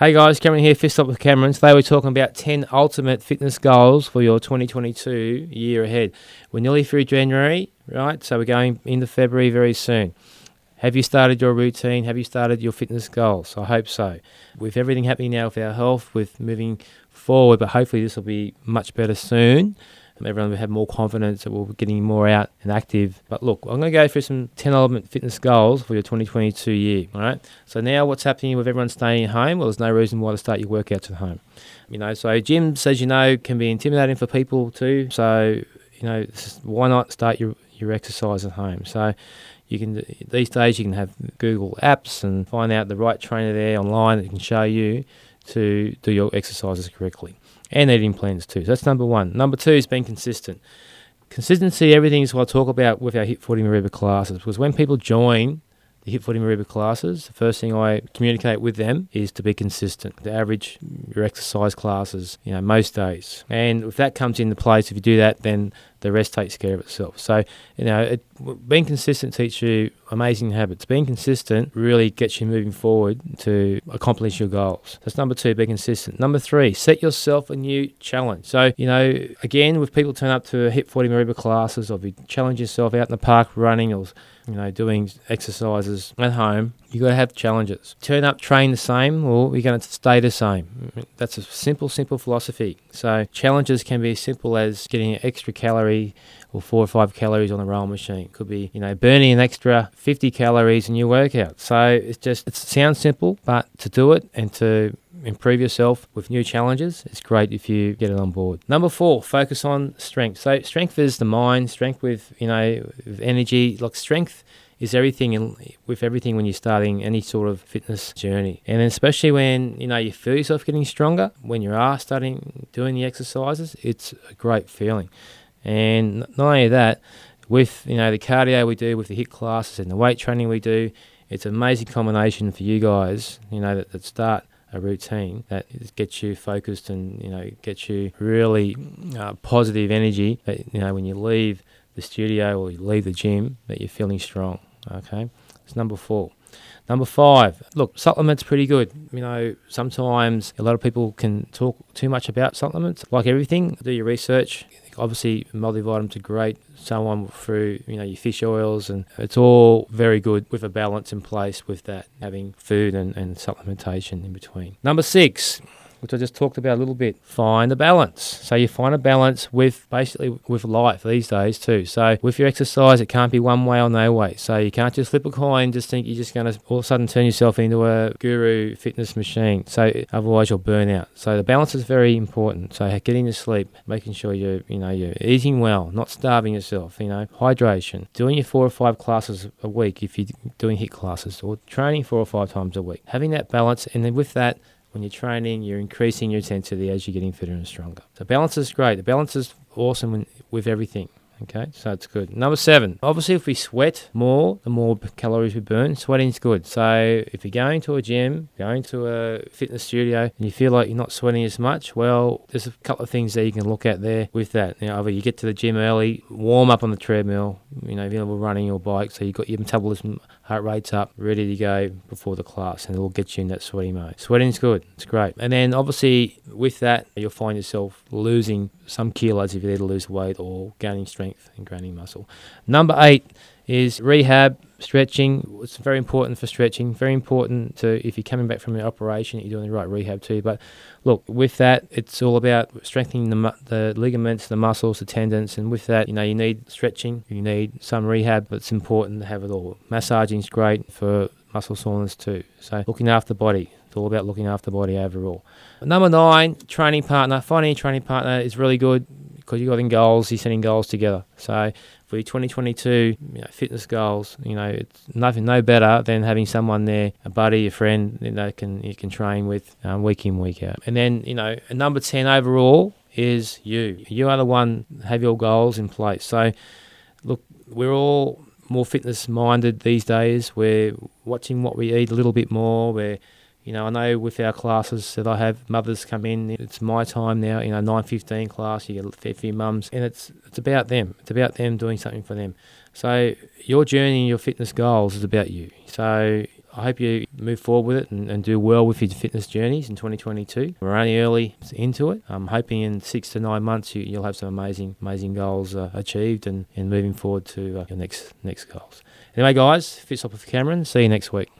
Hey guys, Cameron here, Fist Up with Cameron. Today we're talking about 10 ultimate fitness goals for your 2022 year ahead. We're nearly through January, right? So we're going into February very soon. Have you started your routine? Have you started your fitness goals? I hope so. With everything happening now with our health, with moving forward, but hopefully this will be much better soon everyone will have more confidence that we're getting more out and active. But look, I'm going to go through some 10 element fitness goals for your 2022 year. All right. So now what's happening with everyone staying at home? Well, there's no reason why to start your workouts at home. You know, so gyms, as you know, can be intimidating for people too. So, you know, why not start your, your exercise at home? So, you can these days you can have Google apps and find out the right trainer there online that can show you to do your exercises correctly and eating plans too. So that's number one. Number two is being consistent. Consistency, everything is what I talk about with our Hit Footy Mareeba classes because when people join the Hit Footy Mareeba classes, the first thing I communicate with them is to be consistent. To average your exercise classes, you know, most days. And if that comes into place, if you do that, then the rest takes care of itself. So, you know, it, being consistent teaches you amazing habits. Being consistent really gets you moving forward to accomplish your goals. That's number two, be consistent. Number three, set yourself a new challenge. So, you know, again, with people turn up to Hit Footy Mareeba classes or if you challenge yourself out in the park running or, you know, doing exercises at home, you've got to have challenges. Turn up, train the same, or you're going to stay the same. That's a simple, simple philosophy. So challenges can be as simple as getting extra calorie or four or five calories on the roll machine. Could be, you know, burning an extra 50 calories in your workout. So it's just, it sounds simple, but to do it and to improve yourself with new challenges, it's great if you get it on board. Number four, focus on strength. So strength is the mind, strength with, you know, with energy. Like strength is everything in, with everything when you're starting any sort of fitness journey. And especially when you know you feel yourself getting stronger, when you are starting doing the exercises, it's a great feeling. And not only that, with you know the cardio we do, with the HIIT classes and the weight training we do, it's an amazing combination for you guys. You know that, that start a routine that gets you focused and you know gets you really uh, positive energy. That you know when you leave the studio or you leave the gym, that you're feeling strong. Okay, it's number four. Number five, look, supplements pretty good. You know, sometimes a lot of people can talk too much about supplements. Like everything, do your research. Obviously, multivitamins are great. So on through you know your fish oils, and it's all very good with a balance in place with that having food and, and supplementation in between. Number six, which I just talked about a little bit. Find a balance. So you find a balance with basically with life these days too. So with your exercise, it can't be one way or no way. So you can't just flip a coin, just think you're just going to all of a sudden turn yourself into a guru fitness machine. So otherwise you'll burn out. So the balance is very important. So getting to sleep, making sure you're you know you're eating well, not starving yourself. You know hydration, doing your four or five classes a week if you're doing HIIT classes, or training four or five times a week. Having that balance, and then with that when you're training, you're increasing your intensity as you're getting fitter and stronger. So balance is great. The balance is awesome with everything. Okay, so it's good. Number seven, obviously, if we sweat more, the more calories we burn. Sweating is good. So if you're going to a gym, going to a fitness studio, and you feel like you're not sweating as much, well, there's a couple of things that you can look at there with that. You know, either you get to the gym early, warm up on the treadmill, you know, if you're running your bike, so you've got your metabolism heart rate's up, ready to go before the class, and it'll get you in that sweaty mode. Sweating's good, it's great. And then obviously with that, you'll find yourself losing some kilos if you need to lose weight or gaining strength and gaining muscle. Number eight is rehab, stretching. It's very important for stretching. Very important to if you're coming back from an operation, you're doing the right rehab too. But look, with that, it's all about strengthening the, the ligaments, the muscles, the tendons, and with that, you know, you need stretching, you need some rehab, but it's important to have it all. Massaging is great for muscle soreness too. So looking after the body. It's all about looking after the body overall. Number nine, training partner. Finding a training partner is really good because you're got in goals, you're setting goals together. So for your 2022 you know, fitness goals, you know, it's nothing no better than having someone there, a buddy, a friend you know, can you can train with um, week in week out. And then you know, number 10 overall is you. You are the one have your goals in place. So look, we're all more fitness minded these days. We're watching what we eat a little bit more. We're you know, I know with our classes that I have mothers come in. It's my time now. You know, nine fifteen class. You get a fair few mums, and it's it's about them. It's about them doing something for them. So your journey, and your fitness goals is about you. So I hope you move forward with it and, and do well with your fitness journeys in 2022. We're only early into it. I'm hoping in six to nine months you, will have some amazing, amazing goals uh, achieved and, and moving forward to uh, your next next goals. Anyway, guys, Fitz off with Cameron. See you next week.